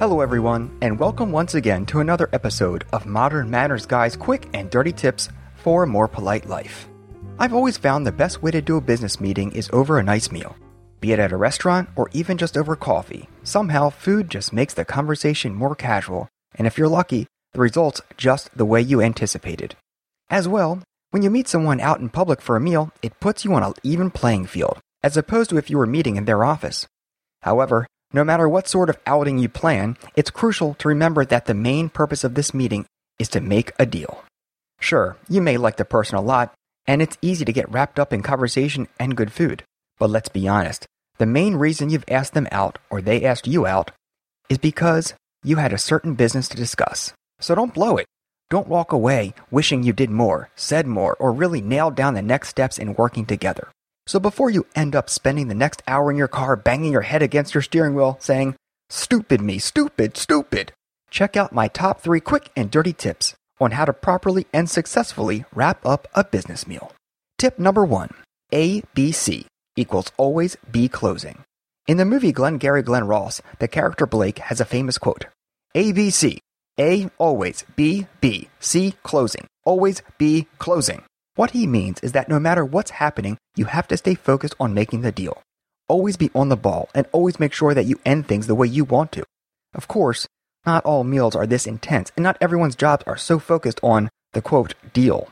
Hello, everyone, and welcome once again to another episode of Modern Manners Guy's quick and dirty tips for a more polite life. I've always found the best way to do a business meeting is over a nice meal. Be it at a restaurant or even just over coffee, somehow food just makes the conversation more casual, and if you're lucky, the result's just the way you anticipated. As well, when you meet someone out in public for a meal, it puts you on an even playing field, as opposed to if you were meeting in their office. However, no matter what sort of outing you plan, it's crucial to remember that the main purpose of this meeting is to make a deal. Sure, you may like the person a lot, and it's easy to get wrapped up in conversation and good food. But let's be honest, the main reason you've asked them out or they asked you out is because you had a certain business to discuss. So don't blow it. Don't walk away wishing you did more, said more, or really nailed down the next steps in working together. So before you end up spending the next hour in your car banging your head against your steering wheel saying, Stupid me, stupid, stupid, check out my top three quick and dirty tips on how to properly and successfully wrap up a business meal. Tip number one ABC equals always be closing. In the movie Glengarry Glen Ross, the character Blake has a famous quote ABC, A always, B, B, C closing, always be closing. What he means is that no matter what's happening, you have to stay focused on making the deal. Always be on the ball and always make sure that you end things the way you want to. Of course, not all meals are this intense and not everyone's jobs are so focused on the quote deal.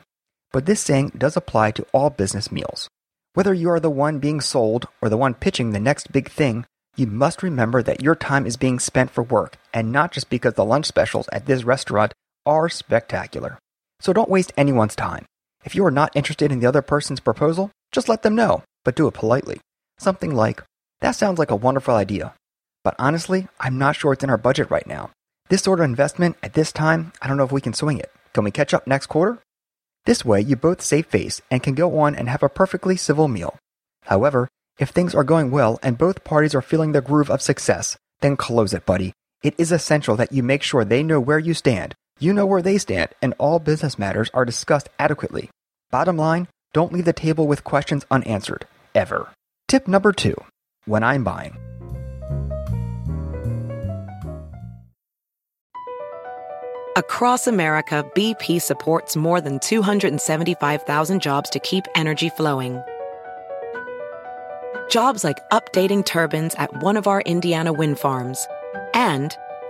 But this saying does apply to all business meals. Whether you are the one being sold or the one pitching the next big thing, you must remember that your time is being spent for work and not just because the lunch specials at this restaurant are spectacular. So don't waste anyone's time. If you are not interested in the other person's proposal, just let them know, but do it politely. Something like, That sounds like a wonderful idea, but honestly, I'm not sure it's in our budget right now. This sort of investment at this time, I don't know if we can swing it. Can we catch up next quarter? This way, you both save face and can go on and have a perfectly civil meal. However, if things are going well and both parties are feeling the groove of success, then close it, buddy. It is essential that you make sure they know where you stand you know where they stand, and all business matters are discussed adequately. Bottom line, don't leave the table with questions unanswered, ever. Tip number two when I'm buying. Across America, BP supports more than 275,000 jobs to keep energy flowing. Jobs like updating turbines at one of our Indiana wind farms and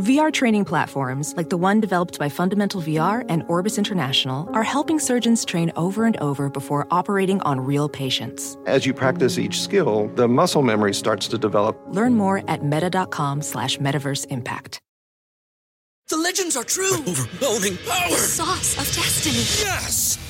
VR training platforms, like the one developed by Fundamental VR and Orbis International, are helping surgeons train over and over before operating on real patients. As you practice each skill, the muscle memory starts to develop. Learn more at meta.com slash metaverse impact. The legends are true. Overwhelming power! The sauce of destiny. Yes!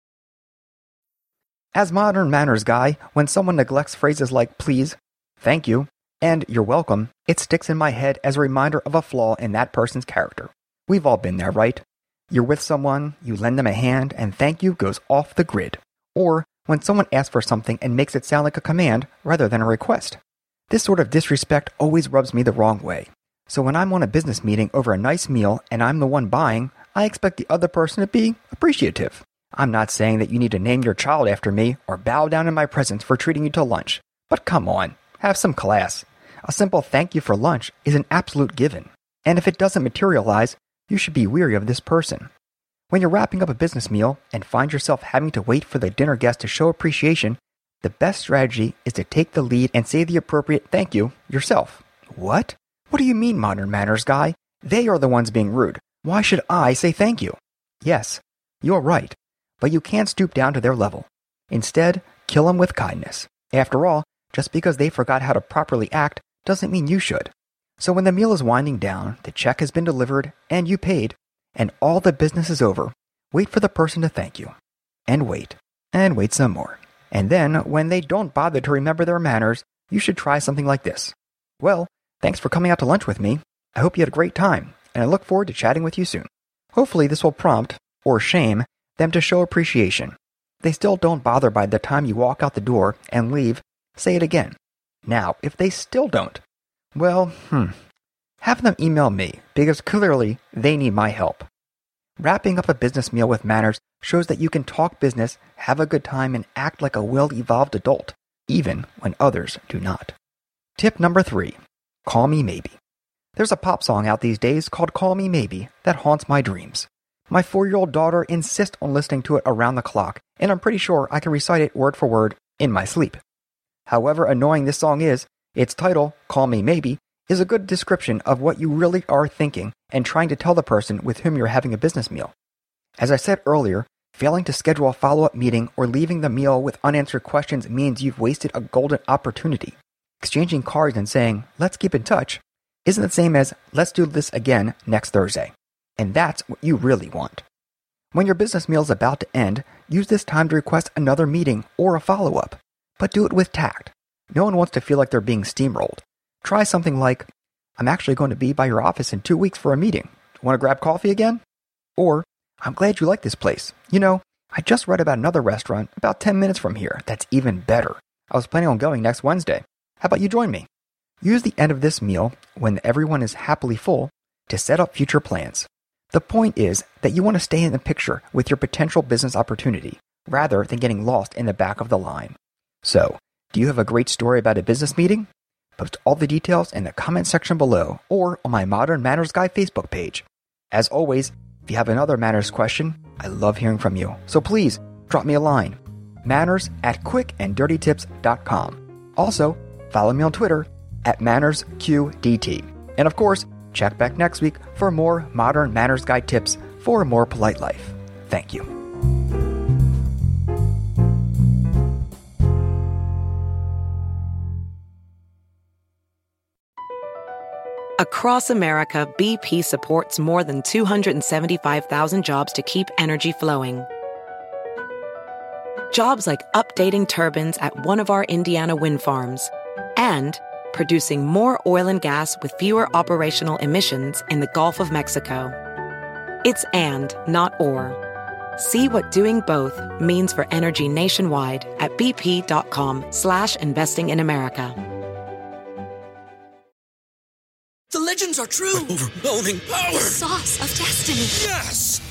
As modern manners guy, when someone neglects phrases like please, thank you, and you're welcome, it sticks in my head as a reminder of a flaw in that person's character. We've all been there, right? You're with someone, you lend them a hand, and thank you goes off the grid. Or when someone asks for something and makes it sound like a command rather than a request. This sort of disrespect always rubs me the wrong way. So when I'm on a business meeting over a nice meal and I'm the one buying, I expect the other person to be appreciative. I'm not saying that you need to name your child after me or bow down in my presence for treating you to lunch. But come on, have some class. A simple thank you for lunch is an absolute given. And if it doesn't materialize, you should be weary of this person. When you're wrapping up a business meal and find yourself having to wait for the dinner guest to show appreciation, the best strategy is to take the lead and say the appropriate thank you yourself. What? What do you mean, modern manners guy? They are the ones being rude. Why should I say thank you? Yes, you're right, but you can't stoop down to their level. Instead, kill them with kindness. After all, just because they forgot how to properly act doesn't mean you should. So when the meal is winding down, the check has been delivered, and you paid, and all the business is over, wait for the person to thank you. And wait, and wait some more. And then, when they don't bother to remember their manners, you should try something like this. Well, Thanks for coming out to lunch with me. I hope you had a great time, and I look forward to chatting with you soon. Hopefully, this will prompt, or shame, them to show appreciation. They still don't bother by the time you walk out the door and leave, say it again. Now, if they still don't, well, hmm, have them email me because clearly they need my help. Wrapping up a business meal with manners shows that you can talk business, have a good time, and act like a well evolved adult, even when others do not. Tip number three Call Me Maybe. There's a pop song out these days called Call Me Maybe that haunts my dreams. My four year old daughter insists on listening to it around the clock, and I'm pretty sure I can recite it word for word in my sleep. However annoying this song is, its title, Call Me Maybe, is a good description of what you really are thinking and trying to tell the person with whom you're having a business meal. As I said earlier, failing to schedule a follow up meeting or leaving the meal with unanswered questions means you've wasted a golden opportunity. Exchanging cards and saying, let's keep in touch, isn't the same as, let's do this again next Thursday. And that's what you really want. When your business meal is about to end, use this time to request another meeting or a follow up, but do it with tact. No one wants to feel like they're being steamrolled. Try something like, I'm actually going to be by your office in two weeks for a meeting. Want to grab coffee again? Or, I'm glad you like this place. You know, I just read about another restaurant about 10 minutes from here that's even better. I was planning on going next Wednesday. How about you join me? Use the end of this meal, when everyone is happily full, to set up future plans. The point is that you want to stay in the picture with your potential business opportunity rather than getting lost in the back of the line. So, do you have a great story about a business meeting? Post all the details in the comment section below or on my Modern Manners Guy Facebook page. As always, if you have another manners question, I love hearing from you. So please drop me a line. Manners at quickanddirtytips.com. Also, Follow me on Twitter at MannersQDT. And of course, check back next week for more modern manners guide tips for a more polite life. Thank you. Across America, BP supports more than 275,000 jobs to keep energy flowing. Jobs like updating turbines at one of our Indiana wind farms and producing more oil and gas with fewer operational emissions in the Gulf of Mexico. It's and, not or. See what doing both means for energy nationwide at bp.com slash investing in America. The legends are true. Overwhelming power! The sauce of destiny. Yes!